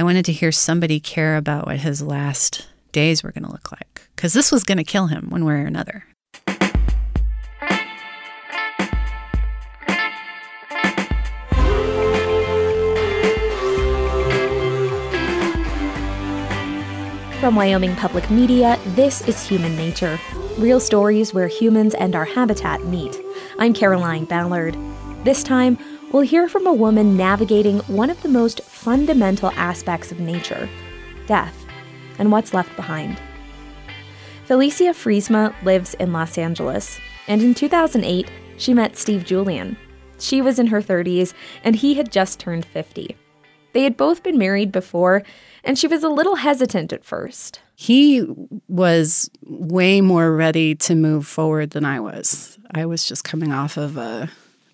I wanted to hear somebody care about what his last days were going to look like because this was going to kill him one way or another. From Wyoming Public Media, this is Human Nature real stories where humans and our habitat meet. I'm Caroline Ballard. This time, we'll hear from a woman navigating one of the most fundamental aspects of nature death and what's left behind. Felicia Friesema lives in Los Angeles, and in 2008, she met Steve Julian. She was in her 30s, and he had just turned 50. They had both been married before, and she was a little hesitant at first. He was way more ready to move forward than I was. I was just coming off of a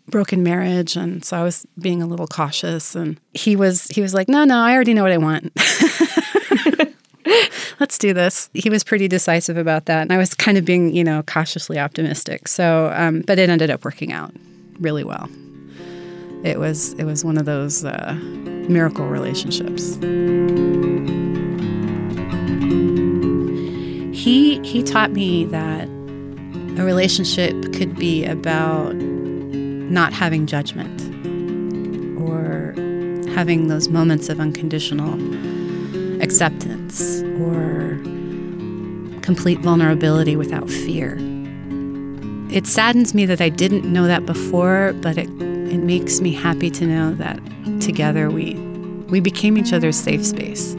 broken marriage and so I was being a little cautious and he was he was like, "No, no, I already know what I want." Let's do this. He was pretty decisive about that, and I was kind of being, you know, cautiously optimistic. So, um, but it ended up working out really well. It was it was one of those uh, miracle relationships. He he taught me that a relationship could be about not having judgment or having those moments of unconditional acceptance or complete vulnerability without fear. It saddens me that I didn't know that before, but it it makes me happy to know that together we we became each other's safe space.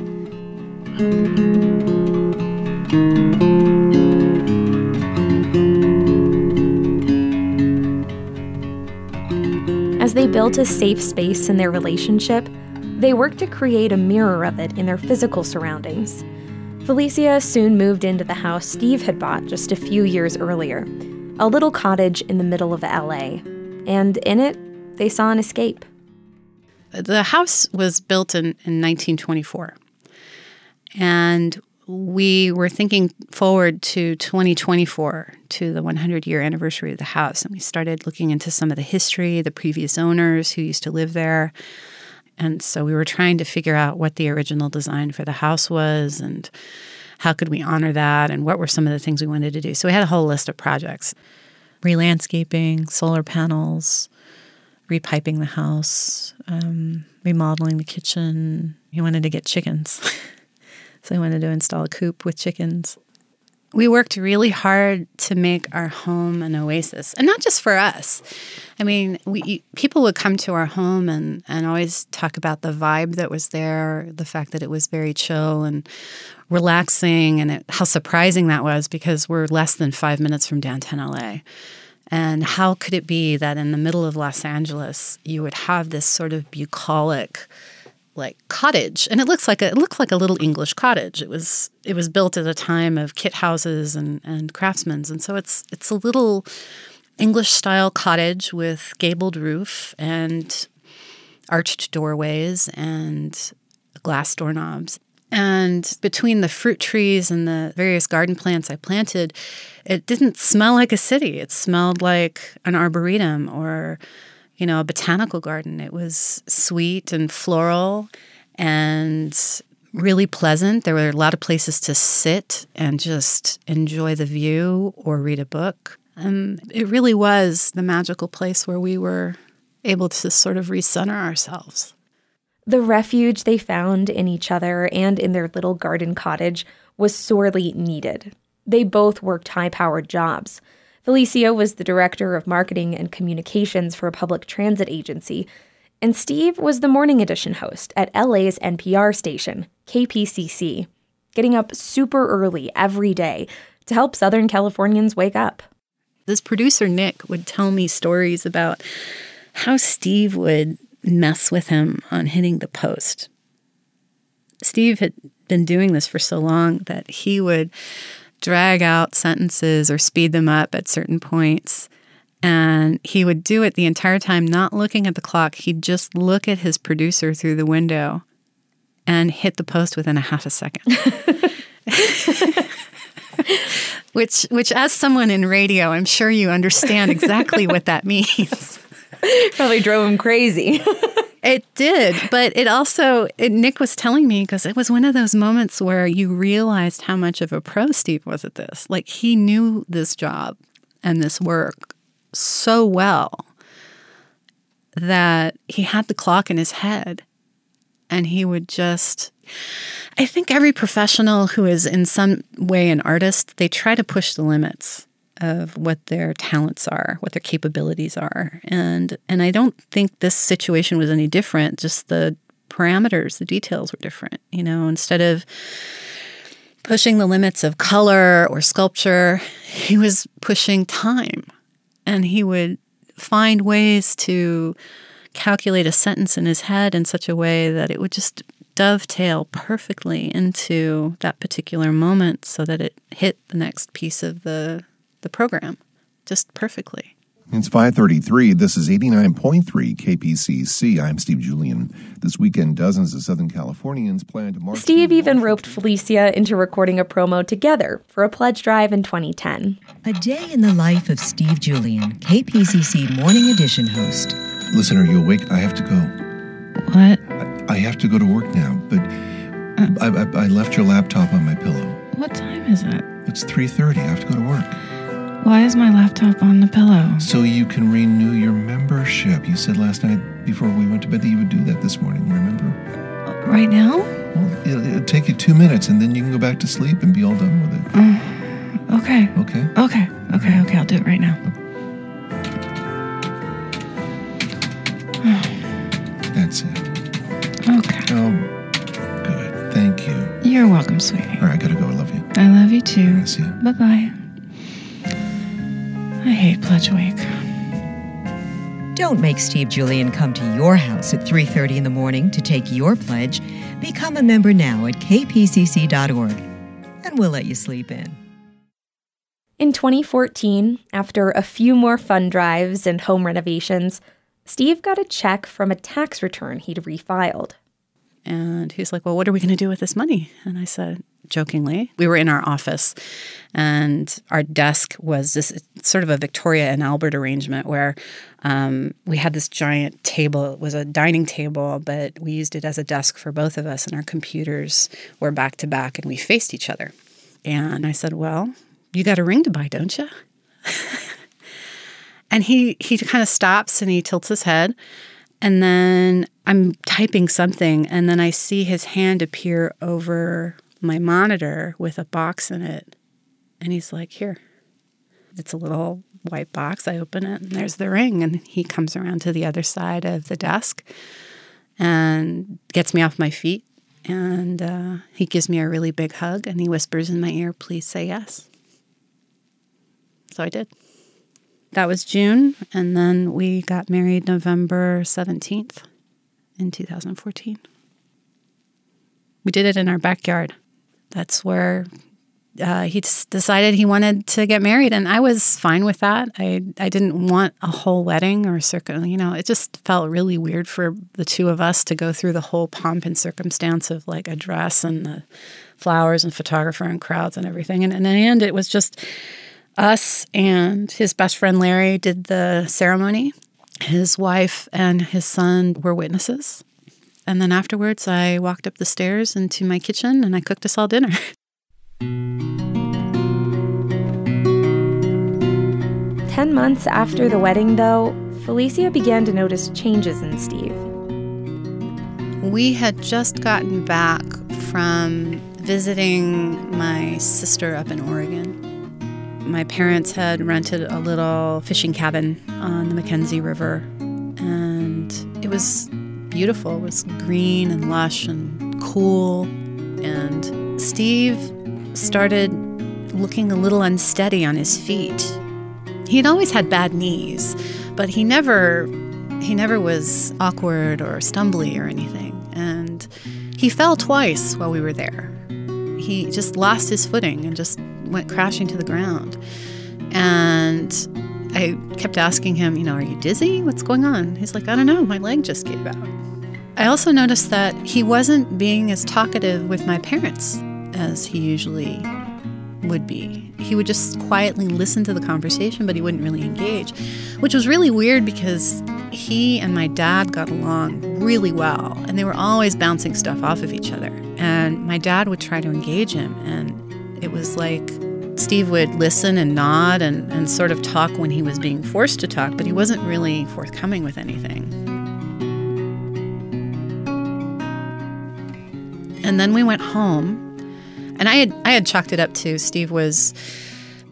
As they built a safe space in their relationship, they worked to create a mirror of it in their physical surroundings. Felicia soon moved into the house Steve had bought just a few years earlier, a little cottage in the middle of LA. And in it, they saw an escape. The house was built in, in 1924. And we were thinking forward to 2024, to the 100 year anniversary of the house. And we started looking into some of the history, the previous owners who used to live there. And so we were trying to figure out what the original design for the house was and how could we honor that and what were some of the things we wanted to do. So we had a whole list of projects re-landscaping, solar panels, repiping the house, um, remodeling the kitchen. He wanted to get chickens. so he wanted to install a coop with chickens. We worked really hard to make our home an oasis, and not just for us. I mean, we people would come to our home and and always talk about the vibe that was there, the fact that it was very chill and relaxing, and it, how surprising that was because we're less than five minutes from downtown LA. And how could it be that in the middle of Los Angeles you would have this sort of bucolic like cottage and it looks like a it looks like a little English cottage. It was it was built at a time of kit houses and, and craftsmen's and so it's it's a little English style cottage with gabled roof and arched doorways and glass doorknobs. And between the fruit trees and the various garden plants I planted, it didn't smell like a city. It smelled like an arboretum or, you know, a botanical garden. It was sweet and floral and really pleasant. There were a lot of places to sit and just enjoy the view or read a book. And it really was the magical place where we were able to sort of recenter ourselves. The refuge they found in each other and in their little garden cottage was sorely needed. They both worked high powered jobs. Felicia was the director of marketing and communications for a public transit agency, and Steve was the morning edition host at LA's NPR station, KPCC, getting up super early every day to help Southern Californians wake up. This producer, Nick, would tell me stories about how Steve would mess with him on hitting the post. Steve had been doing this for so long that he would drag out sentences or speed them up at certain points. And he would do it the entire time, not looking at the clock. He'd just look at his producer through the window and hit the post within a half a second. which, which, as someone in radio, I'm sure you understand exactly what that means. Probably drove him crazy. It did, but it also, it, Nick was telling me because it was one of those moments where you realized how much of a pro Steve was at this. Like he knew this job and this work so well that he had the clock in his head and he would just I think every professional who is in some way an artist, they try to push the limits of what their talents are, what their capabilities are. And and I don't think this situation was any different, just the parameters, the details were different. You know, instead of pushing the limits of color or sculpture, he was pushing time. And he would find ways to calculate a sentence in his head in such a way that it would just dovetail perfectly into that particular moment so that it hit the next piece of the the program just perfectly. It's 533. This is 89.3 KPCC. I'm Steve Julian. This weekend, dozens of Southern Californians plan to march. Steve even roped Felicia into recording a promo together for a pledge drive in 2010. A day in the life of Steve Julian, KPCC Morning Edition host. Listen, are you awake? I have to go. What? I, I have to go to work now, but uh. I, I, I left your laptop on my pillow. What time is it? It's 3.30. I have to go to work. Why is my laptop on the pillow? So you can renew your membership. You said last night before we went to bed that you would do that this morning, remember? Right now? Well, it'll, it'll take you two minutes and then you can go back to sleep and be all done with it. Mm, okay. Okay? Okay. Okay. Mm. Okay. I'll do it right now. That's it. Okay. Oh, good. Thank you. You're welcome, sweetie. All right, I gotta go. I love you. I love you too. See you. Bye bye. I Pledge Week. Don't make Steve Julian come to your house at 3:30 in the morning to take your pledge. Become a member now at kpcc.org, and we'll let you sleep in. In 2014, after a few more fund drives and home renovations, Steve got a check from a tax return he'd refiled. And he's like, Well, what are we going to do with this money? And I said, jokingly, we were in our office and our desk was this sort of a Victoria and Albert arrangement where um, we had this giant table. It was a dining table, but we used it as a desk for both of us, and our computers were back to back and we faced each other. And I said, Well, you got a ring to buy, don't you? and he he kind of stops and he tilts his head and then I'm typing something, and then I see his hand appear over my monitor with a box in it. And he's like, Here. It's a little white box. I open it, and there's the ring. And he comes around to the other side of the desk and gets me off my feet. And uh, he gives me a really big hug, and he whispers in my ear, Please say yes. So I did. That was June, and then we got married November 17th in 2014. We did it in our backyard. That's where uh, he decided he wanted to get married, and I was fine with that. I I didn't want a whole wedding or circle. You know, it just felt really weird for the two of us to go through the whole pomp and circumstance of like a dress and the flowers and photographer and crowds and everything. And, and in the end, it was just us and his best friend Larry did the ceremony. His wife and his son were witnesses. And then afterwards, I walked up the stairs into my kitchen and I cooked us all dinner. Ten months after the wedding, though, Felicia began to notice changes in Steve. We had just gotten back from visiting my sister up in Oregon. My parents had rented a little fishing cabin on the McKenzie River, and it was beautiful. It was green and lush and cool. And Steve started looking a little unsteady on his feet. He'd always had bad knees, but he never he never was awkward or stumbly or anything. And he fell twice while we were there. He just lost his footing and just went crashing to the ground. And I kept asking him, you know, are you dizzy? What's going on? He's like, I don't know, my leg just gave out. I also noticed that he wasn't being as talkative with my parents as he usually would be. He would just quietly listen to the conversation, but he wouldn't really engage, which was really weird because he and my dad got along really well, and they were always bouncing stuff off of each other. And my dad would try to engage him, and it was like Steve would listen and nod and, and sort of talk when he was being forced to talk, but he wasn't really forthcoming with anything. And then we went home, and I had I had chalked it up to Steve was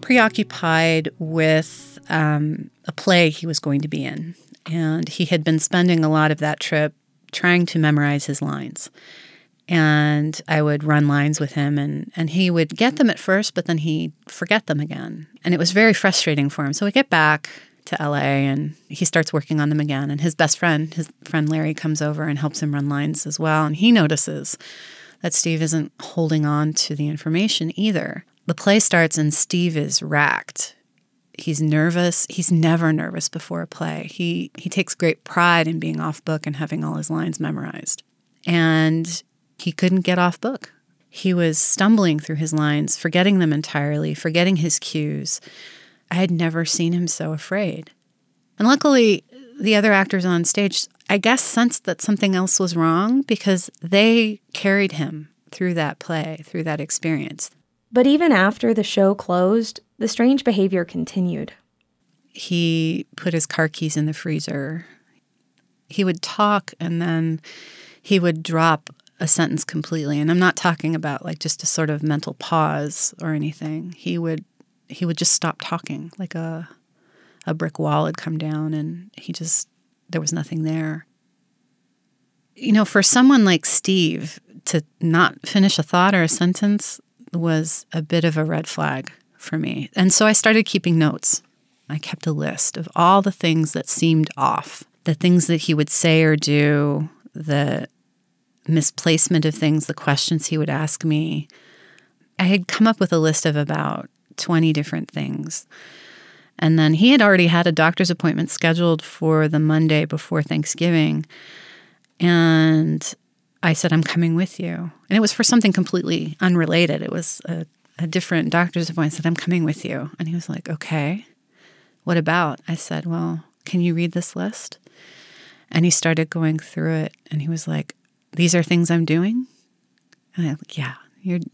preoccupied with um, a play he was going to be in, and he had been spending a lot of that trip trying to memorize his lines. And I would run lines with him, and, and he would get them at first, but then he'd forget them again. And it was very frustrating for him. So we get back to LA and he starts working on them again. And his best friend, his friend Larry, comes over and helps him run lines as well. And he notices that Steve isn't holding on to the information either. The play starts and Steve is racked. He's nervous. He's never nervous before a play. He he takes great pride in being off book and having all his lines memorized. And he couldn't get off book. He was stumbling through his lines, forgetting them entirely, forgetting his cues. I had never seen him so afraid. And luckily, the other actors on stage, I guess, sensed that something else was wrong because they carried him through that play, through that experience. But even after the show closed, the strange behavior continued. He put his car keys in the freezer. He would talk and then he would drop a sentence completely. And I'm not talking about like just a sort of mental pause or anything. He would he would just stop talking like a a brick wall had come down and he just there was nothing there. You know, for someone like Steve to not finish a thought or a sentence was a bit of a red flag for me. And so I started keeping notes. I kept a list of all the things that seemed off, the things that he would say or do, the misplacement of things, the questions he would ask me. I had come up with a list of about 20 different things. And then he had already had a doctor's appointment scheduled for the Monday before Thanksgiving. And I said, I'm coming with you. And it was for something completely unrelated. It was a, a different doctor's appointment. I said, I'm coming with you. And he was like, Okay. What about? I said, Well, can you read this list? And he started going through it and he was like, These are things I'm doing? And I'm like, Yeah,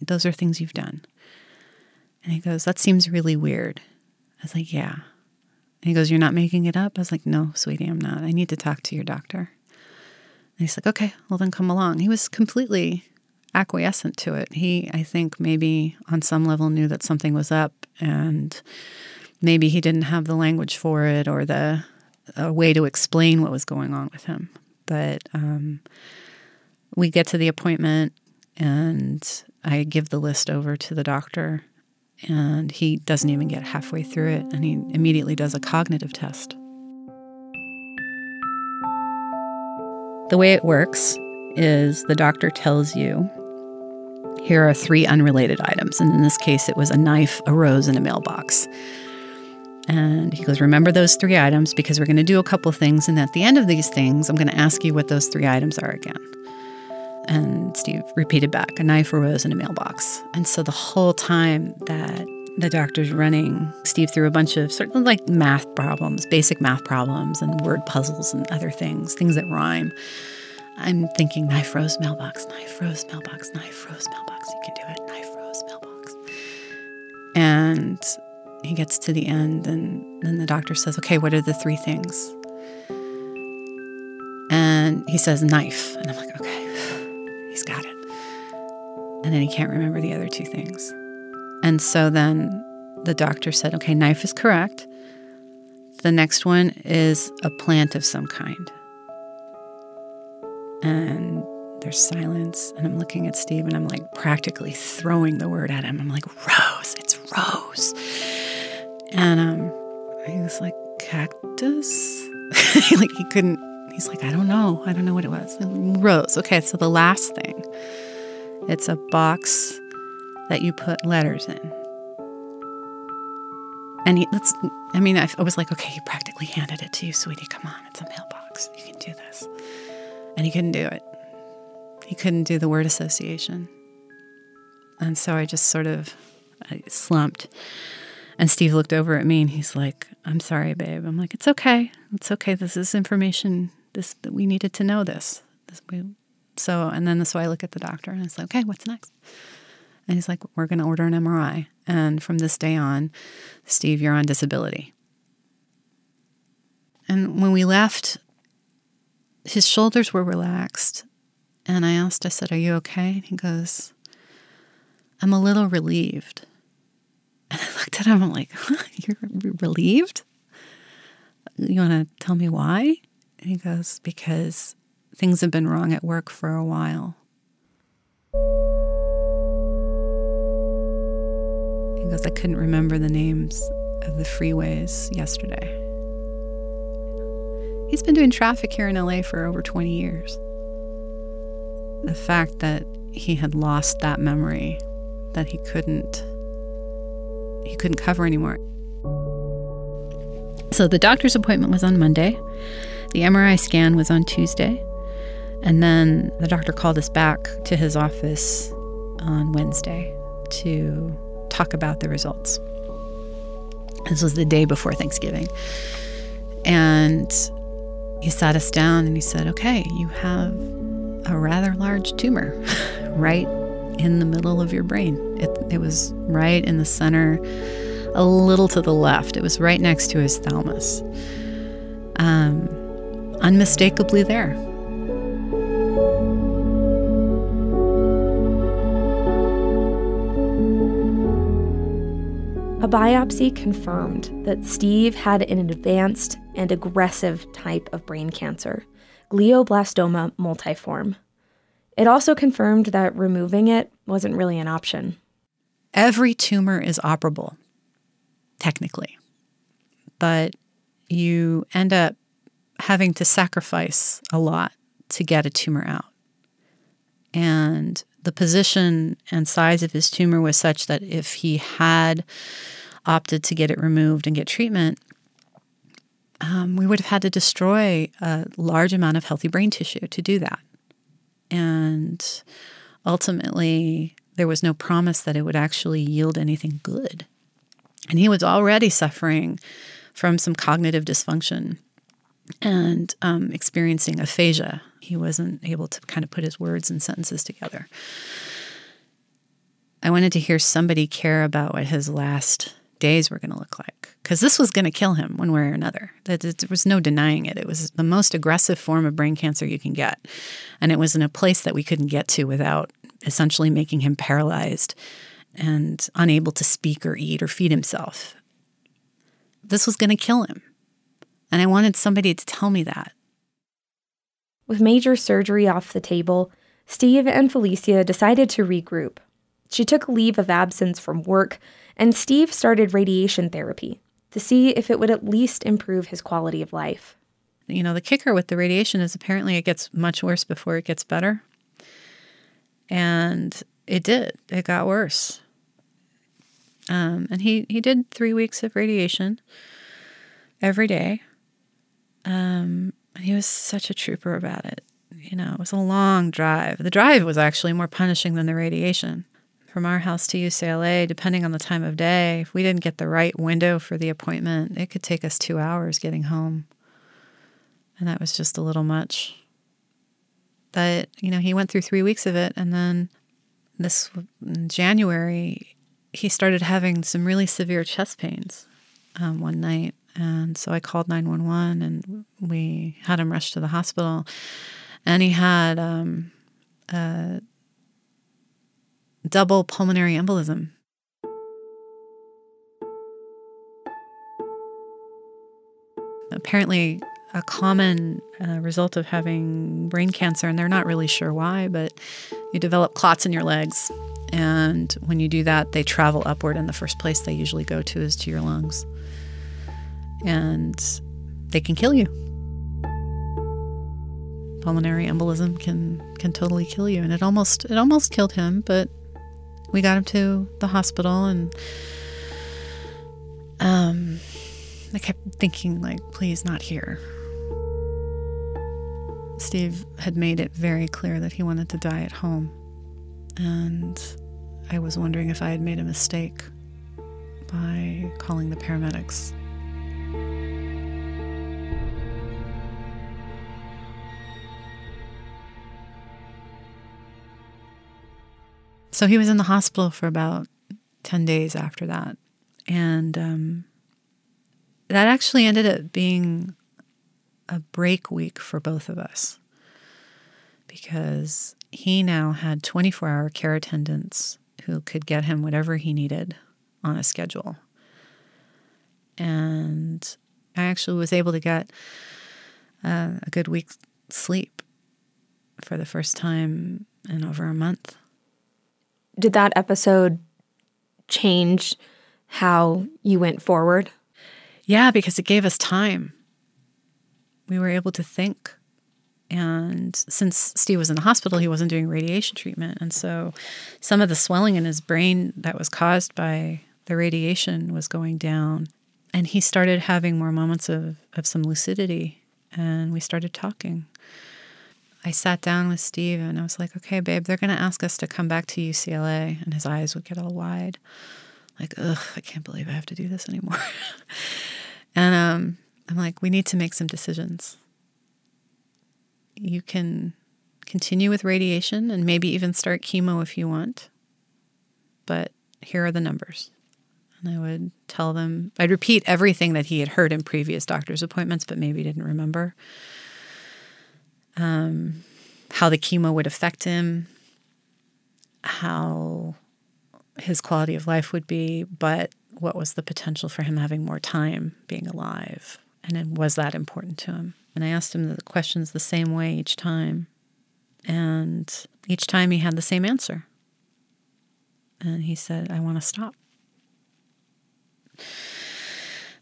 those are things you've done. And he goes, That seems really weird. I was like, Yeah. And he goes, You're not making it up? I was like, No, sweetie, I'm not. I need to talk to your doctor. And he's like, Okay, well, then come along. He was completely acquiescent to it. He, I think, maybe on some level knew that something was up and maybe he didn't have the language for it or the a way to explain what was going on with him. But um, we get to the appointment and I give the list over to the doctor and he doesn't even get halfway through it and he immediately does a cognitive test. The way it works is the doctor tells you here are three unrelated items. And in this case, it was a knife, a rose, and a mailbox. And he goes, Remember those three items because we're going to do a couple things. And at the end of these things, I'm going to ask you what those three items are again. And Steve repeated back a knife, a rose, and a mailbox. And so the whole time that the doctor's running Steve through a bunch of sort of like math problems, basic math problems, and word puzzles and other things, things that rhyme. I'm thinking knife, rose, mailbox, knife, rose, mailbox, knife, rose, mailbox. You can do it. Knife, rose, mailbox. And he gets to the end, and then the doctor says, Okay, what are the three things? And he says, Knife. And I'm like, Okay, he's got it. And then he can't remember the other two things. And so then the doctor said, Okay, knife is correct. The next one is a plant of some kind. And there's silence. And I'm looking at Steve and I'm like practically throwing the word at him. I'm like, Rose, it's Rose. And um, he was like, Cactus? like he couldn't, he's like, I don't know. I don't know what it was. Rose. Okay, so the last thing it's a box that you put letters in. And he, let's, I mean, I, I was like, okay, he practically handed it to you, sweetie. Come on, it's a mailbox. You can do this. And he couldn't do it. He couldn't do the word association. And so I just sort of I slumped. And Steve looked over at me and he's like, I'm sorry, babe. I'm like, it's okay. It's okay. This is information this we needed to know this. This- we- So, and then so I look at the doctor and I say, okay, what's next? And he's like, we're going to order an MRI. And from this day on, Steve, you're on disability. And when we left, his shoulders were relaxed. And I asked, I said, Are you okay? And he goes, I'm a little relieved. And I looked at him, I'm like, You're relieved? You want to tell me why? He goes, Because things have been wrong at work for a while. He goes, I couldn't remember the names of the freeways yesterday. He's been doing traffic here in LA for over 20 years. The fact that he had lost that memory that he couldn't he couldn't cover anymore. So the doctor's appointment was on Monday. The MRI scan was on Tuesday. And then the doctor called us back to his office on Wednesday to talk about the results. This was the day before Thanksgiving. And he sat us down and he said, Okay, you have a rather large tumor right in the middle of your brain. It, it was right in the center, a little to the left. It was right next to his thalamus. Um, unmistakably there. A biopsy confirmed that Steve had an advanced and aggressive type of brain cancer, glioblastoma multiforme. It also confirmed that removing it wasn't really an option. Every tumor is operable, technically, but you end up having to sacrifice a lot to get a tumor out. And the position and size of his tumor was such that if he had opted to get it removed and get treatment, um, we would have had to destroy a large amount of healthy brain tissue to do that. And ultimately, there was no promise that it would actually yield anything good. And he was already suffering from some cognitive dysfunction and um, experiencing aphasia. He wasn't able to kind of put his words and sentences together. I wanted to hear somebody care about what his last days were going to look like because this was going to kill him one way or another. There was no denying it. It was the most aggressive form of brain cancer you can get. And it was in a place that we couldn't get to without essentially making him paralyzed and unable to speak or eat or feed himself. This was going to kill him. And I wanted somebody to tell me that. With major surgery off the table, Steve and Felicia decided to regroup. She took leave of absence from work, and Steve started radiation therapy to see if it would at least improve his quality of life. You know, the kicker with the radiation is apparently it gets much worse before it gets better. And it did. It got worse. Um, and he, he did three weeks of radiation every day. Um, he was such a trooper about it. You know, it was a long drive. The drive was actually more punishing than the radiation. From our house to UCLA, depending on the time of day, if we didn't get the right window for the appointment, it could take us two hours getting home. And that was just a little much. But, you know, he went through three weeks of it. And then this January, he started having some really severe chest pains um, one night. And so I called 911 and we had him rushed to the hospital. And he had um, a double pulmonary embolism. Apparently, a common uh, result of having brain cancer, and they're not really sure why, but you develop clots in your legs. And when you do that, they travel upward, and the first place they usually go to is to your lungs. And they can kill you. Pulmonary embolism can can totally kill you, and it almost it almost killed him, but we got him to the hospital, and um, I kept thinking like, please, not here. Steve had made it very clear that he wanted to die at home. And I was wondering if I had made a mistake by calling the paramedics. So he was in the hospital for about 10 days after that. And um, that actually ended up being a break week for both of us because he now had 24 hour care attendants who could get him whatever he needed on a schedule. And I actually was able to get uh, a good week's sleep for the first time in over a month. Did that episode change how you went forward? Yeah, because it gave us time. We were able to think. And since Steve was in the hospital, he wasn't doing radiation treatment. And so some of the swelling in his brain that was caused by the radiation was going down. And he started having more moments of, of some lucidity. And we started talking. I sat down with Steve and I was like, okay, babe, they're going to ask us to come back to UCLA. And his eyes would get all wide. Like, ugh, I can't believe I have to do this anymore. and um, I'm like, we need to make some decisions. You can continue with radiation and maybe even start chemo if you want. But here are the numbers. And I would tell them, I'd repeat everything that he had heard in previous doctor's appointments, but maybe didn't remember um, how the chemo would affect him, how his quality of life would be, but what was the potential for him having more time being alive? And was that important to him? And I asked him the questions the same way each time. And each time he had the same answer. And he said, I want to stop.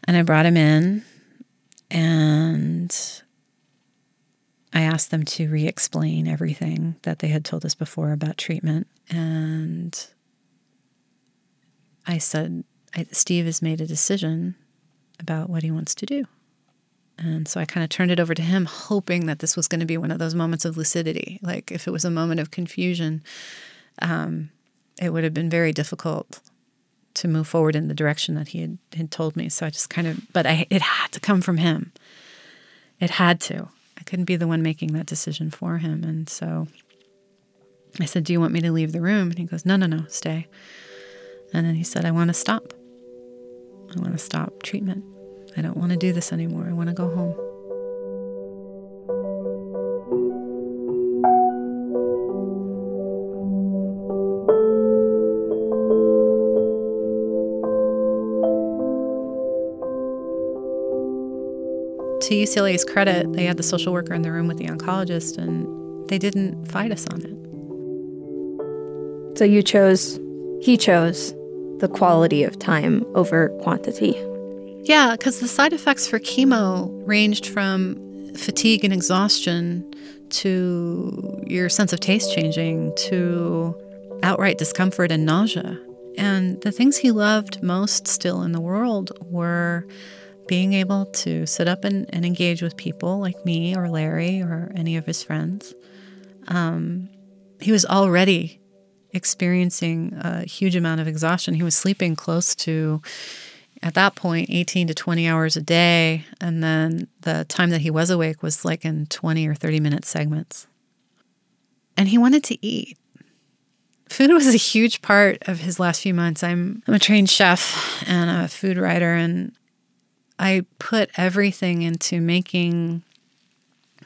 And I brought him in and I asked them to re explain everything that they had told us before about treatment. And I said, I, Steve has made a decision about what he wants to do. And so I kind of turned it over to him, hoping that this was going to be one of those moments of lucidity. Like if it was a moment of confusion, um, it would have been very difficult to move forward in the direction that he had, had told me. So I just kind of, but I, it had to come from him. It had to. I couldn't be the one making that decision for him. And so I said, Do you want me to leave the room? And he goes, No, no, no, stay. And then he said, I want to stop. I want to stop treatment. I don't want to do this anymore. I want to go home. To UCLA's credit, they had the social worker in the room with the oncologist, and they didn't fight us on it. So you chose, he chose the quality of time over quantity. Yeah, because the side effects for chemo ranged from fatigue and exhaustion to your sense of taste changing to outright discomfort and nausea. And the things he loved most still in the world were being able to sit up and, and engage with people like me or Larry or any of his friends. Um, he was already experiencing a huge amount of exhaustion. He was sleeping close to, at that point, 18 to 20 hours a day. And then the time that he was awake was like in 20 or 30 minute segments. And he wanted to eat. Food was a huge part of his last few months. I'm, I'm a trained chef and a food writer, and I put everything into making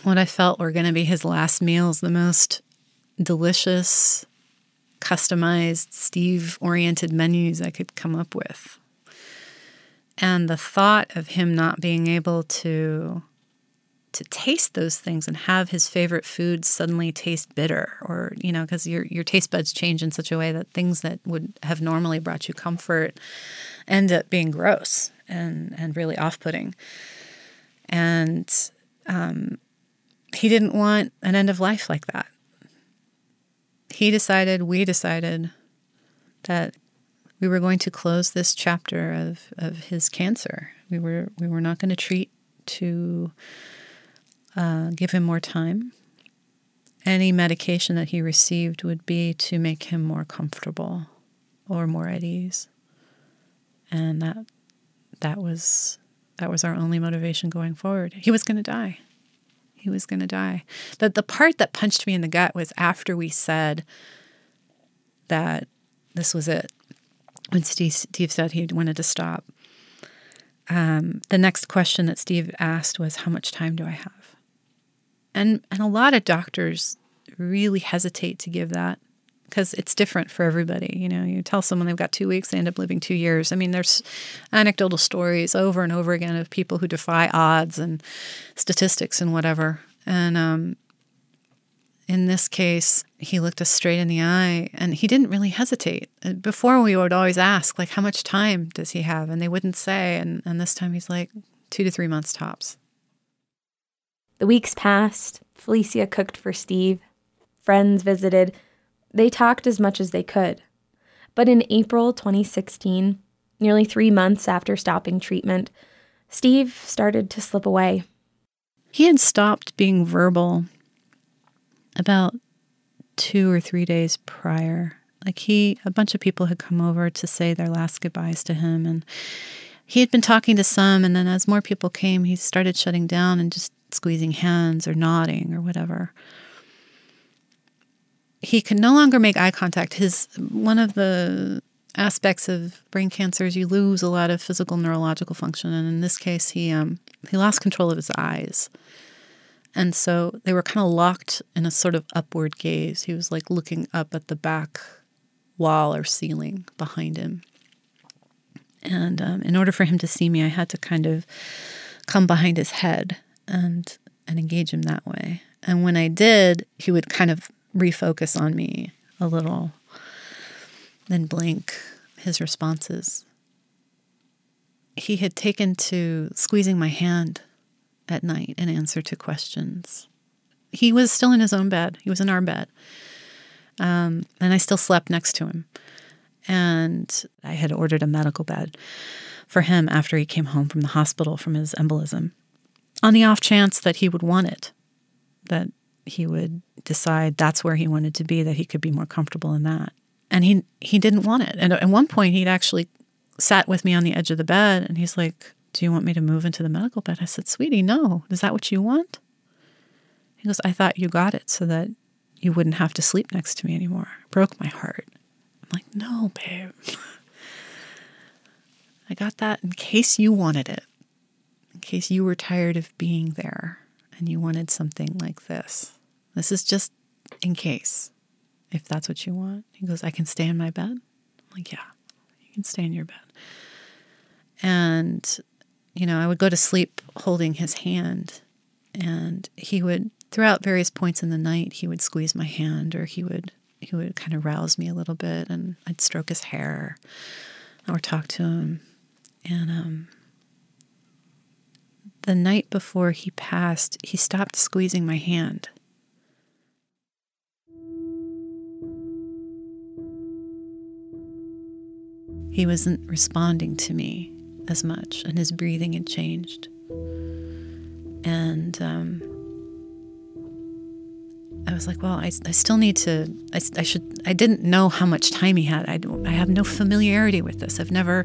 what I felt were going to be his last meals the most delicious, customized, Steve oriented menus I could come up with. And the thought of him not being able to to taste those things and have his favorite foods suddenly taste bitter or you know because your your taste buds change in such a way that things that would have normally brought you comfort end up being gross and and really off-putting and um, he didn't want an end of life like that he decided, we decided that we were going to close this chapter of, of his cancer. We were we were not going to treat to uh, give him more time. Any medication that he received would be to make him more comfortable or more at ease, and that that was that was our only motivation going forward. He was going to die he was going to die. The, the part that punched me in the gut was after we said, that this was it. When Steve, Steve said he wanted to stop, um, the next question that Steve asked was, "How much time do I have?" And and a lot of doctors really hesitate to give that because it's different for everybody. You know, you tell someone they've got two weeks, they end up living two years. I mean, there's anecdotal stories over and over again of people who defy odds and statistics and whatever. And um, in this case, he looked us straight in the eye and he didn't really hesitate. Uh, before, we would always ask, like, how much time does he have? And they wouldn't say. And, and this time he's like, two to three months tops. The weeks passed. Felicia cooked for Steve. Friends visited. They talked as much as they could. But in April 2016, nearly three months after stopping treatment, Steve started to slip away. He had stopped being verbal about two or three days prior. Like he, a bunch of people had come over to say their last goodbyes to him, and he had been talking to some. And then as more people came, he started shutting down and just squeezing hands or nodding or whatever. He can no longer make eye contact. His one of the aspects of brain cancer is you lose a lot of physical neurological function, and in this case, he um, he lost control of his eyes. And so they were kind of locked in a sort of upward gaze. He was like looking up at the back wall or ceiling behind him. And um, in order for him to see me, I had to kind of come behind his head and and engage him that way. And when I did, he would kind of refocus on me a little, then blink his responses. He had taken to squeezing my hand at night in answer to questions. He was still in his own bed. He was in our bed. Um, and I still slept next to him. And I had ordered a medical bed for him after he came home from the hospital from his embolism on the off chance that he would want it, that he would decide that's where he wanted to be, that he could be more comfortable in that. And he he didn't want it. And at one point, he'd actually sat with me on the edge of the bed, and he's like, do you want me to move into the medical bed? I said, Sweetie, no. Is that what you want? He goes, I thought you got it so that you wouldn't have to sleep next to me anymore. It broke my heart. I'm like, No, babe. I got that in case you wanted it, in case you were tired of being there and you wanted something like this. This is just in case, if that's what you want. He goes, I can stay in my bed. I'm like, Yeah, you can stay in your bed. And you know, I would go to sleep holding his hand, and he would, throughout various points in the night, he would squeeze my hand, or he would he would kind of rouse me a little bit, and I'd stroke his hair, or talk to him, and um, the night before he passed, he stopped squeezing my hand. He wasn't responding to me as much, and his breathing had changed. And um, I was like, well, I, I still need to, I, I, should, I didn't know how much time he had. I, I have no familiarity with this. I've never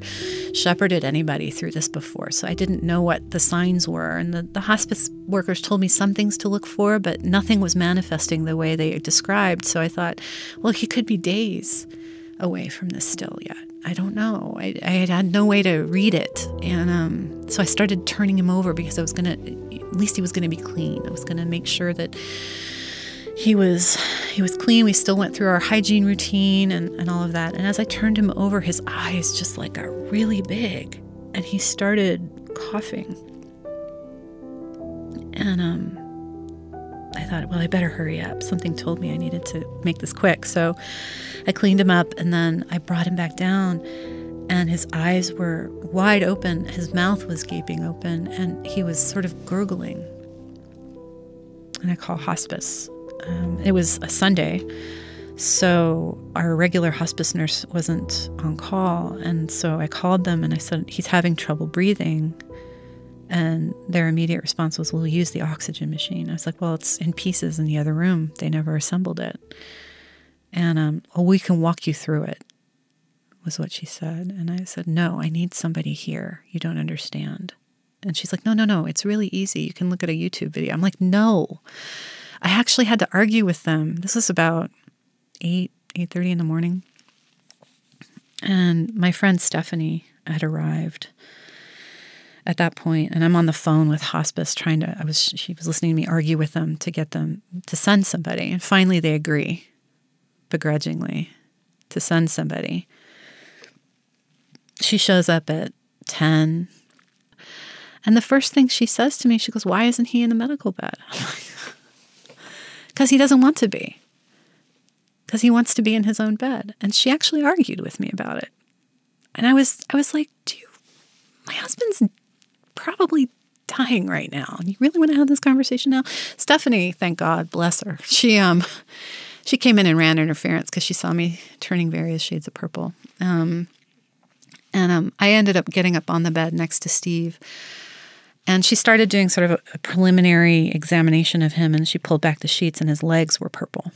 shepherded anybody through this before. So I didn't know what the signs were. And the, the hospice workers told me some things to look for, but nothing was manifesting the way they described. So I thought, well, he could be days away from this still yet. I don't know. I, I had no way to read it. And um, so I started turning him over because I was going to, at least he was going to be clean. I was going to make sure that he was he was clean. We still went through our hygiene routine and, and all of that. And as I turned him over, his eyes just like got really big and he started coughing. And um, I thought, well, I better hurry up. Something told me I needed to make this quick. So I cleaned him up and then I brought him back down. And his eyes were wide open, his mouth was gaping open, and he was sort of gurgling. And I call hospice. Um, it was a Sunday, so our regular hospice nurse wasn't on call. And so I called them and I said, He's having trouble breathing. And their immediate response was, We'll use the oxygen machine. I was like, Well, it's in pieces in the other room. They never assembled it. And, um, well, we can walk you through it, was what she said. And I said, No, I need somebody here. You don't understand. And she's like, No, no, no. It's really easy. You can look at a YouTube video. I'm like, No. I actually had to argue with them. This was about 8, 8.30 in the morning. And my friend Stephanie had arrived at that point, and I'm on the phone with hospice trying to. I was she was listening to me argue with them to get them to send somebody, and finally they agree, begrudgingly, to send somebody. She shows up at ten, and the first thing she says to me, she goes, "Why isn't he in the medical bed?" Because he doesn't want to be. Because he wants to be in his own bed, and she actually argued with me about it. And I was, I was like, "Do you, my husband's probably dying right now. You really want to have this conversation now? Stephanie, thank God, bless her. She um she came in and ran interference because she saw me turning various shades of purple. Um, and um, I ended up getting up on the bed next to Steve. And she started doing sort of a, a preliminary examination of him, and she pulled back the sheets, and his legs were purple.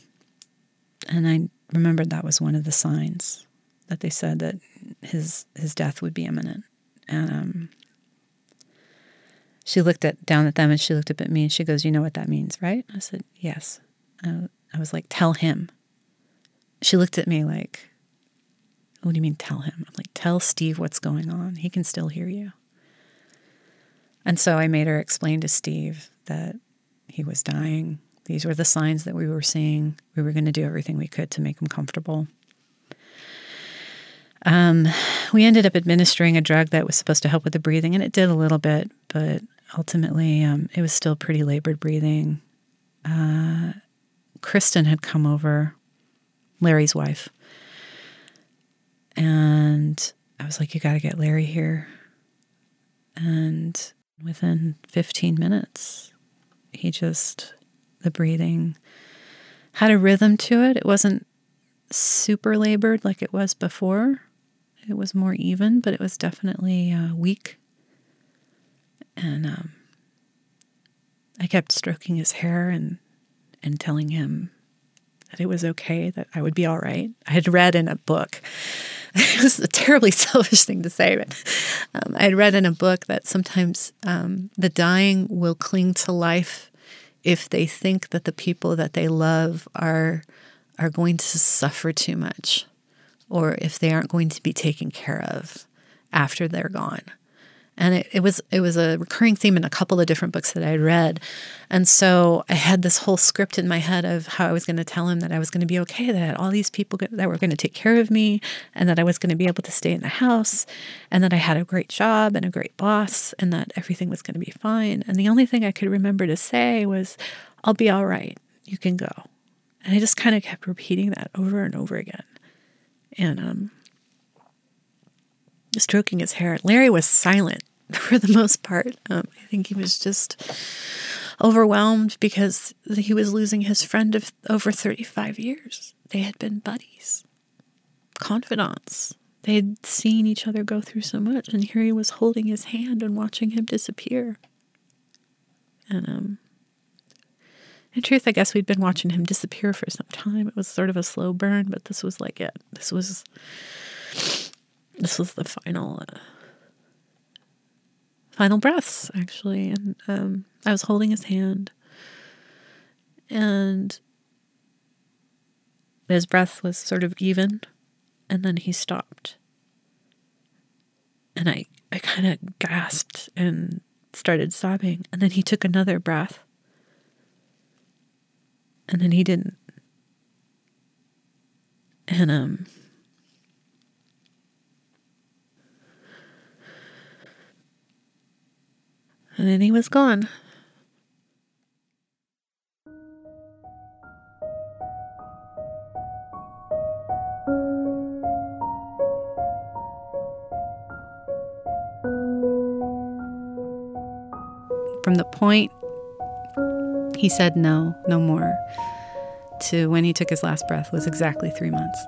And I remembered that was one of the signs that they said that his his death would be imminent. And um, she looked at down at them and she looked up at me and she goes, "You know what that means, right?" I said, "Yes." Uh, I was like, "Tell him." She looked at me like, "What do you mean, tell him?" I'm like, "Tell Steve what's going on. He can still hear you." And so I made her explain to Steve that he was dying. These were the signs that we were seeing. We were going to do everything we could to make him comfortable. Um, we ended up administering a drug that was supposed to help with the breathing, and it did a little bit, but ultimately um, it was still pretty labored breathing. Uh, Kristen had come over, Larry's wife, and I was like, You got to get Larry here. And within 15 minutes, he just, the breathing had a rhythm to it. It wasn't super labored like it was before. It was more even, but it was definitely uh, weak. And um, I kept stroking his hair and and telling him that it was okay, that I would be all right. I had read in a book. it was a terribly selfish thing to say, but um, I had read in a book that sometimes um, the dying will cling to life if they think that the people that they love are are going to suffer too much or if they aren't going to be taken care of after they're gone. And it, it was it was a recurring theme in a couple of different books that I read. And so I had this whole script in my head of how I was going to tell him that I was going to be okay, that I had all these people that were going to take care of me, and that I was going to be able to stay in the house, and that I had a great job and a great boss, and that everything was going to be fine. And the only thing I could remember to say was, I'll be all right. You can go. And I just kind of kept repeating that over and over again and um, stroking his hair. Larry was silent for the most part. Um, I think he was just overwhelmed because he was losing his friend of over 35 years. They had been buddies, confidants. They had seen each other go through so much, and here he was holding his hand and watching him disappear. And um, in truth, I guess we'd been watching him disappear for some time. It was sort of a slow burn, but this was like it. This was this was the final uh, final breaths, actually. And um, I was holding his hand, and his breath was sort of even, and then he stopped, and I I kind of gasped and started sobbing, and then he took another breath and then he didn't. And um and then he was gone. From the point he said no, no more, to when he took his last breath was exactly three months.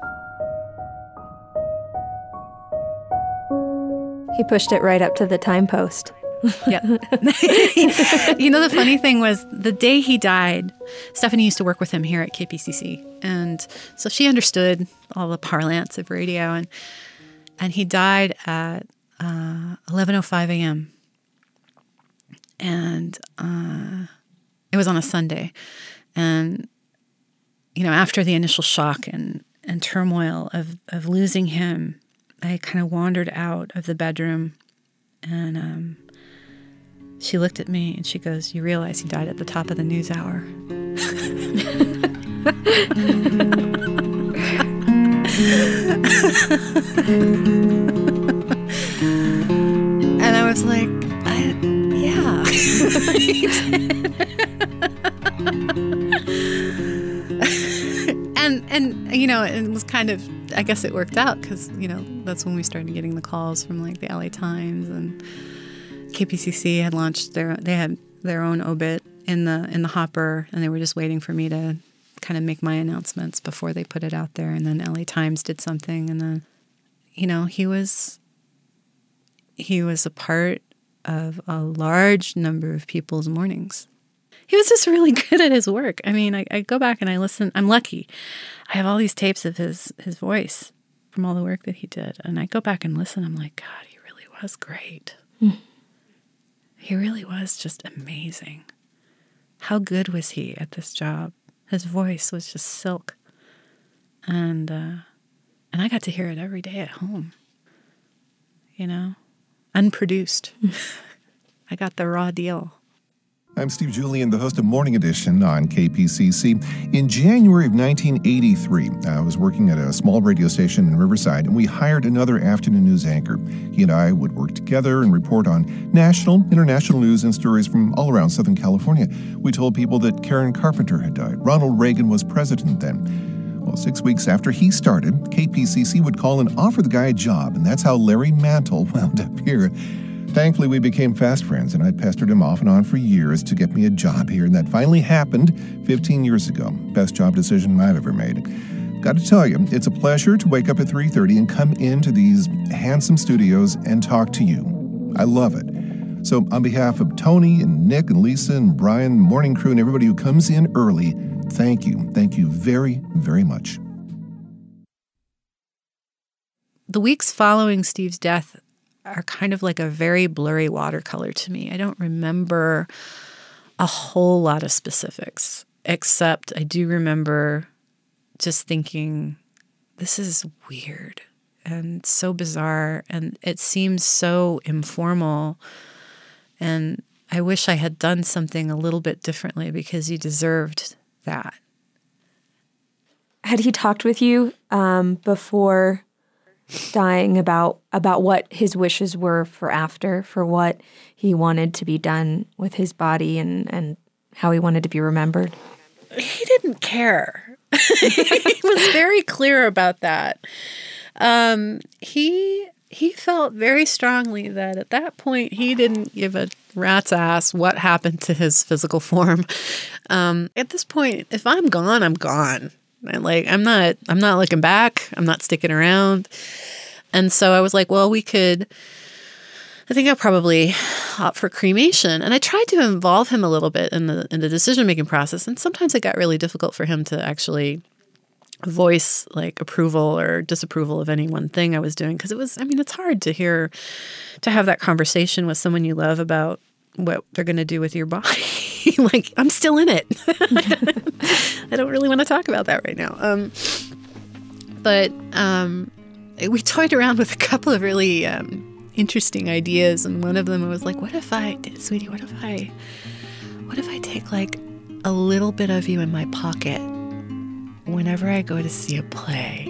He pushed it right up to the time post. Yeah. you know, the funny thing was the day he died, Stephanie used to work with him here at KPCC. And so she understood all the parlance of radio. And, and he died at uh, 11.05 a.m. And uh, it was on a Sunday. And, you know, after the initial shock and, and turmoil of, of losing him I kind of wandered out of the bedroom and um, she looked at me and she goes, You realize he died at the top of the news hour. and I was like, I, Yeah. and and you know it was kind of I guess it worked out because you know that's when we started getting the calls from like the LA Times and KPCC had launched their they had their own obit in the in the hopper and they were just waiting for me to kind of make my announcements before they put it out there and then LA Times did something and then you know he was he was a part of a large number of people's mornings he was just really good at his work. I mean, I, I, go back and I listen. I'm lucky. I have all these tapes of his his voice from all the work that he did, and I go back and listen. I'm like, God, he really was great. Mm. He really was just amazing. How good was he at this job? His voice was just silk, and uh, and I got to hear it every day at home. You know, unproduced. I got the raw deal. I'm Steve Julian, the host of Morning Edition on KPCC. In January of 1983, I was working at a small radio station in Riverside, and we hired another afternoon news anchor. He and I would work together and report on national, international news and stories from all around Southern California. We told people that Karen Carpenter had died. Ronald Reagan was president then. Well, six weeks after he started, KPCC would call and offer the guy a job, and that's how Larry Mantle wound up here. Thankfully, we became fast friends, and I pestered him off and on for years to get me a job here, and that finally happened 15 years ago. Best job decision I've ever made. Got to tell you, it's a pleasure to wake up at 3:30 and come into these handsome studios and talk to you. I love it. So, on behalf of Tony and Nick and Lisa and Brian, morning crew, and everybody who comes in early, thank you. Thank you very, very much. The weeks following Steve's death are kind of like a very blurry watercolor to me. I don't remember a whole lot of specifics, except I do remember just thinking, this is weird and so bizarre, and it seems so informal. And I wish I had done something a little bit differently because he deserved that. Had he talked with you um, before dying about about what his wishes were for after, for what he wanted to be done with his body and and how he wanted to be remembered. He didn't care. he was very clear about that. Um, he he felt very strongly that at that point he didn't give a rat's ass what happened to his physical form. Um, at this point, if I'm gone, I'm gone. And like I'm not I'm not looking back. I'm not sticking around. And so I was like, well, we could I think I'll probably opt for cremation. And I tried to involve him a little bit in the in the decision making process. And sometimes it got really difficult for him to actually voice like approval or disapproval of any one thing I was doing because it was I mean it's hard to hear to have that conversation with someone you love about what they're going to do with your body. like I'm still in it. I don't really want to talk about that right now. Um, but um, we toyed around with a couple of really um, interesting ideas, and one of them was like, "What if I, sweetie? What if I, what if I take like a little bit of you in my pocket whenever I go to see a play?"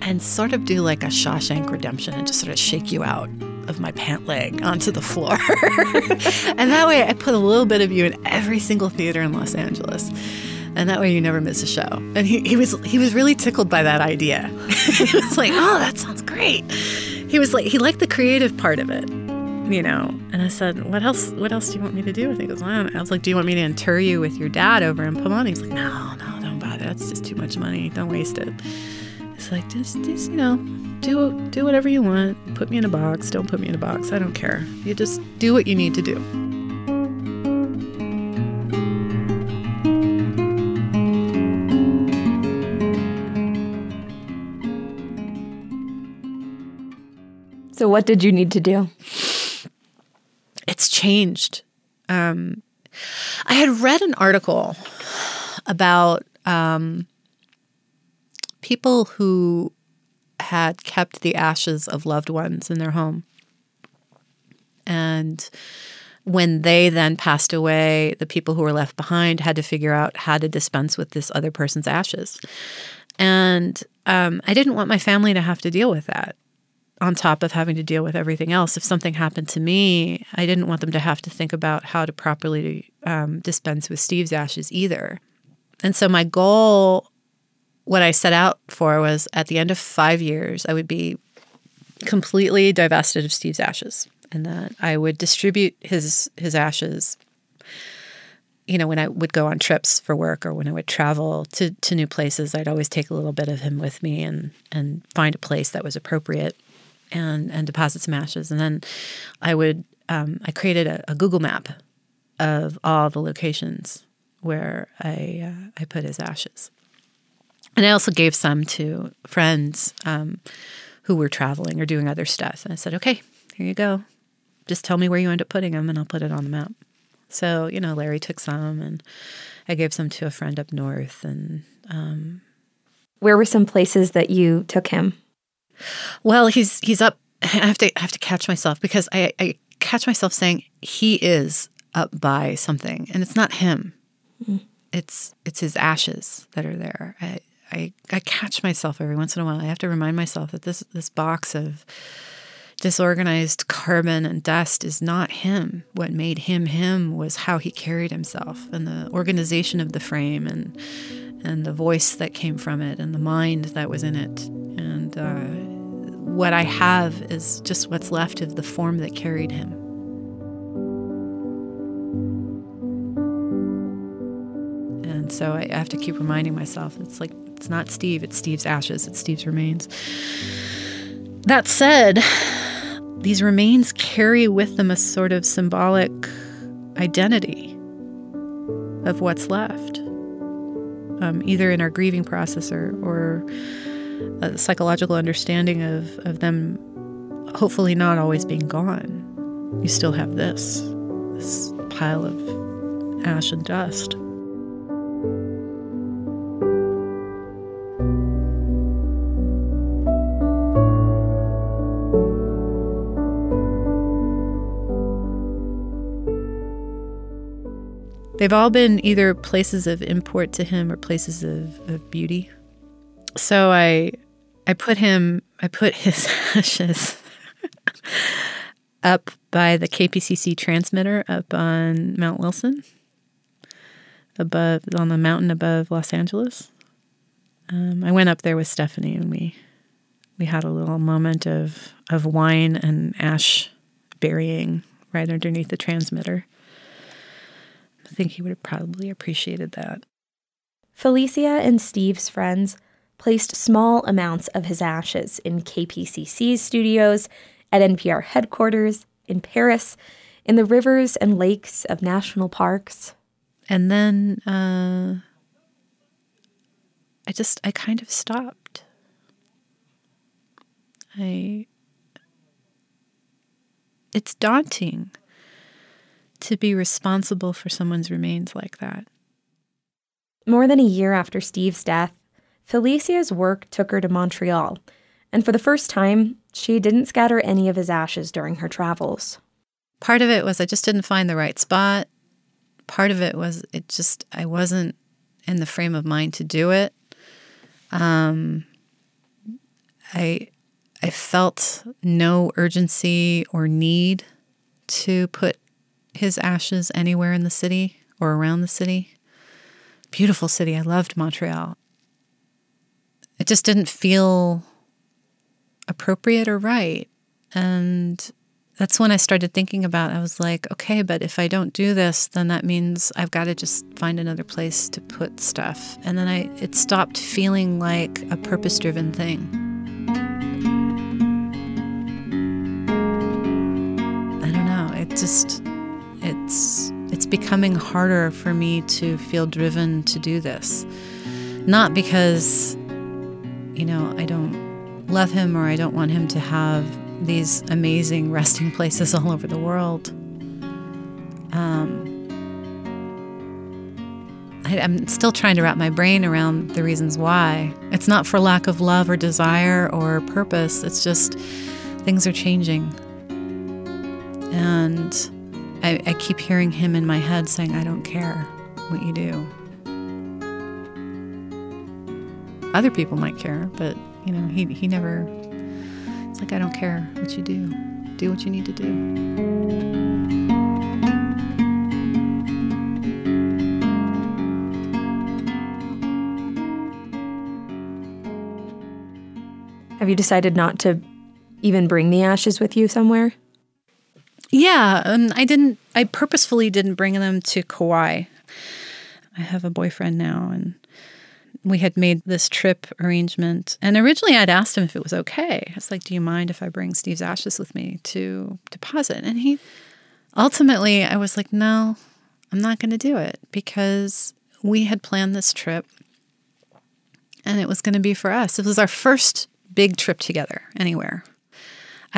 And sort of do like a Shawshank Redemption and just sort of shake you out of my pant leg onto the floor. and that way I put a little bit of you in every single theater in Los Angeles. And that way you never miss a show. And he, he was he was really tickled by that idea. he was like, oh, that sounds great. He was like he liked the creative part of it. You know, and I said, "What else? What else do you want me to do?" I think it was. I was like, "Do you want me to inter you with your dad over in Pomona?" He's like, "No, no, don't bother. That's just too much money. Don't waste it." It's like just, just you know, do do whatever you want. Put me in a box. Don't put me in a box. I don't care. You just do what you need to do. So, what did you need to do? It's changed. Um, I had read an article about um, people who had kept the ashes of loved ones in their home. And when they then passed away, the people who were left behind had to figure out how to dispense with this other person's ashes. And um, I didn't want my family to have to deal with that on top of having to deal with everything else. If something happened to me, I didn't want them to have to think about how to properly um, dispense with Steve's ashes either. And so my goal, what I set out for was at the end of five years, I would be completely divested of Steve's ashes and that I would distribute his his ashes you know, when I would go on trips for work or when I would travel to, to new places, I'd always take a little bit of him with me and, and find a place that was appropriate and, and deposit some ashes. And then I would, um, I created a, a, Google map of all the locations where I, uh, I put his ashes. And I also gave some to friends um, who were traveling or doing other stuff. And I said, okay, here you go. Just tell me where you end up putting them and I'll put it on the map. So, you know, Larry took some and I gave some to a friend up north. And um, where were some places that you took him? Well, he's he's up. I have to I have to catch myself because I, I catch myself saying he is up by something, and it's not him. Mm. It's it's his ashes that are there. I, I I catch myself every once in a while. I have to remind myself that this this box of disorganized carbon and dust is not him. What made him him was how he carried himself and the organization of the frame and and the voice that came from it and the mind that was in it. And uh, what I have is just what's left of the form that carried him. And so I have to keep reminding myself it's like, it's not Steve, it's Steve's ashes, it's Steve's remains. That said, these remains carry with them a sort of symbolic identity of what's left, um, either in our grieving process or, or a psychological understanding of, of them hopefully not always being gone. You still have this, this pile of ash and dust. They've all been either places of import to him or places of, of beauty. So I I put him I put his ashes up by the KPCC transmitter up on Mount Wilson, above on the mountain above Los Angeles. Um, I went up there with Stephanie and we we had a little moment of of wine and ash burying right underneath the transmitter. I think he would have probably appreciated that. Felicia and Steve's friends placed small amounts of his ashes in KPCC's studios, at NPR headquarters, in Paris, in the rivers and lakes of national parks. And then uh, I just, I kind of stopped. I, it's daunting to be responsible for someone's remains like that. More than a year after Steve's death, Felicia's work took her to Montreal, and for the first time, she didn't scatter any of his ashes during her travels. Part of it was I just didn't find the right spot. Part of it was it just, I wasn't in the frame of mind to do it. Um, I, I felt no urgency or need to put his ashes anywhere in the city or around the city. Beautiful city. I loved Montreal. It just didn't feel appropriate or right. And that's when I started thinking about I was like, okay, but if I don't do this, then that means I've got to just find another place to put stuff. And then I it stopped feeling like a purpose-driven thing. I don't know. It just it's it's becoming harder for me to feel driven to do this. Not because you know, I don't love him or I don't want him to have these amazing resting places all over the world. Um, I, I'm still trying to wrap my brain around the reasons why. It's not for lack of love or desire or purpose, it's just things are changing. And I, I keep hearing him in my head saying, I don't care what you do. Other people might care, but you know, he, he never, it's like, I don't care what you do. Do what you need to do. Have you decided not to even bring the ashes with you somewhere? Yeah, um, I didn't. I purposefully didn't bring them to Kauai. I have a boyfriend now, and we had made this trip arrangement. And originally, I'd asked him if it was okay. I was like, "Do you mind if I bring Steve's ashes with me to deposit?" And he, ultimately, I was like, "No, I'm not going to do it because we had planned this trip, and it was going to be for us. It was our first big trip together anywhere."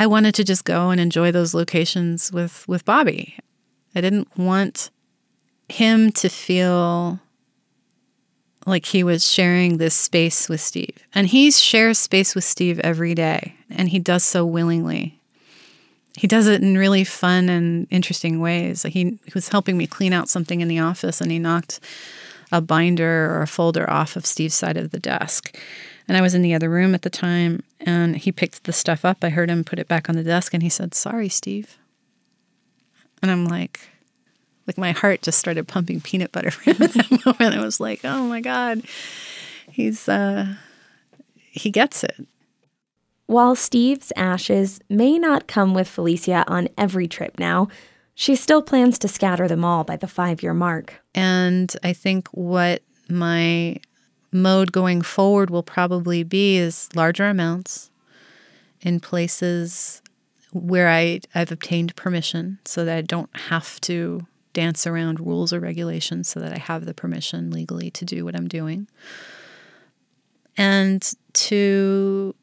I wanted to just go and enjoy those locations with with Bobby. I didn't want him to feel like he was sharing this space with Steve. And he shares space with Steve every day, and he does so willingly. He does it in really fun and interesting ways. He, he was helping me clean out something in the office, and he knocked a binder or a folder off of Steve's side of the desk. And I was in the other room at the time, and he picked the stuff up. I heard him put it back on the desk, and he said, Sorry, Steve. And I'm like, like my heart just started pumping peanut butter for him at that moment. I was like, oh my God, he's, uh, he gets it. While Steve's ashes may not come with Felicia on every trip now, she still plans to scatter them all by the five year mark. And I think what my mode going forward will probably be is larger amounts in places where I, I've obtained permission so that I don't have to dance around rules or regulations so that I have the permission legally to do what I'm doing. And to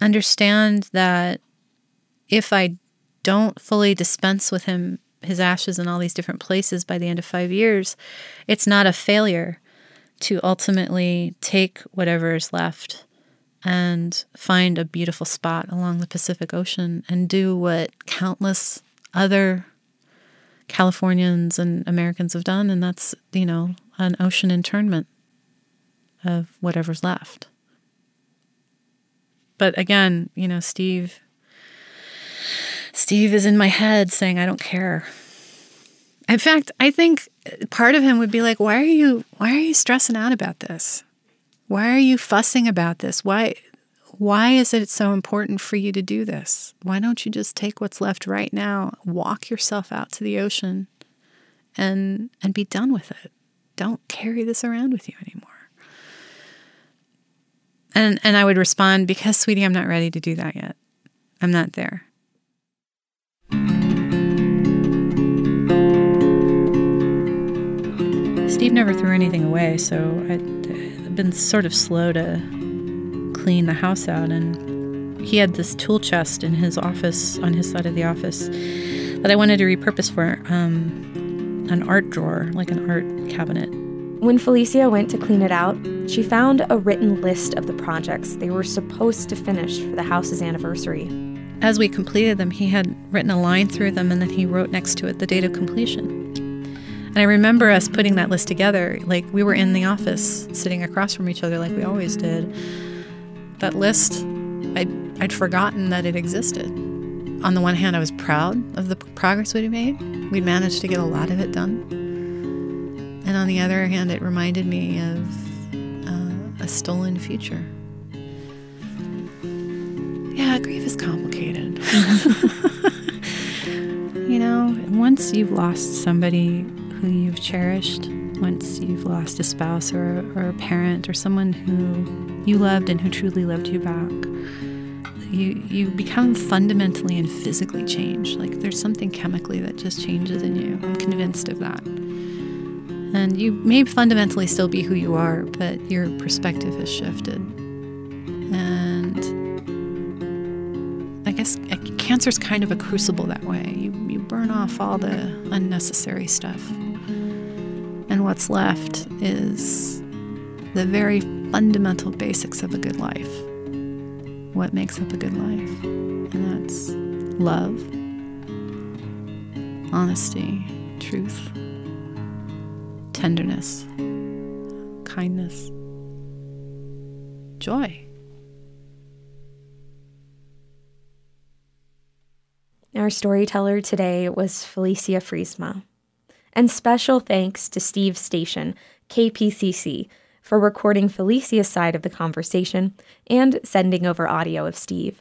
understand that if I don't fully dispense with him his ashes in all these different places by the end of five years, it's not a failure to ultimately take whatever is left and find a beautiful spot along the Pacific Ocean and do what countless other Californians and Americans have done, and that's, you know, an ocean internment of whatever's left. But again, you know, Steve Steve is in my head saying, I don't care. In fact, I think part of him would be like, why are you why are you stressing out about this? Why are you fussing about this? Why why is it so important for you to do this? Why don't you just take what's left right now, walk yourself out to the ocean and and be done with it? Don't carry this around with you anymore. And and I would respond, because sweetie, I'm not ready to do that yet. I'm not there. Steve never threw anything away, so I'd been sort of slow to clean the house out. And he had this tool chest in his office, on his side of the office, that I wanted to repurpose for um, an art drawer, like an art cabinet. When Felicia went to clean it out, she found a written list of the projects they were supposed to finish for the house's anniversary. As we completed them, he had written a line through them and then he wrote next to it the date of completion. And I remember us putting that list together. Like we were in the office sitting across from each other, like we always did. That list, I'd, I'd forgotten that it existed. On the one hand, I was proud of the progress we'd made. We'd managed to get a lot of it done. And on the other hand, it reminded me of uh, a stolen future. Yeah, grief is complicated. you know, once you've lost somebody who you've cherished, once you've lost a spouse or, or a parent or someone who you loved and who truly loved you back, you you become fundamentally and physically changed. Like there's something chemically that just changes in you. I'm convinced of that. And you may fundamentally still be who you are, but your perspective has shifted. And I guess cancer's kind of a crucible that way. You, you burn off all the unnecessary stuff. And what's left is the very fundamental basics of a good life. What makes up a good life? And that's love, honesty, truth, tenderness, kindness, joy. Our storyteller today was Felicia Friesema. And special thanks to Steve Station, KPCC, for recording Felicia's side of the conversation and sending over audio of Steve.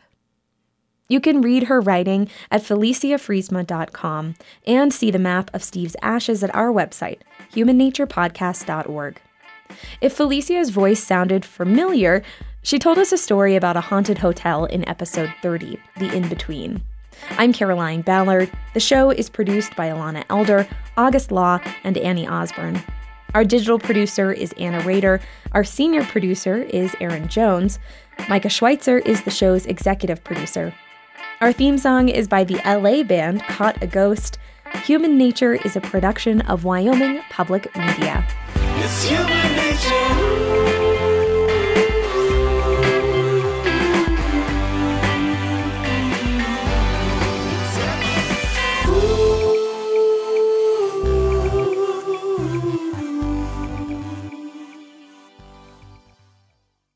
You can read her writing at feliciafriesema.com and see the map of Steve's ashes at our website, humannaturepodcast.org. If Felicia's voice sounded familiar, she told us a story about a haunted hotel in episode 30, The In Between. I'm Caroline Ballard. The show is produced by Alana Elder, August Law, and Annie Osborne. Our digital producer is Anna Rader. Our senior producer is Aaron Jones. Micah Schweitzer is the show's executive producer. Our theme song is by the LA band Caught a Ghost. Human Nature is a production of Wyoming Public Media.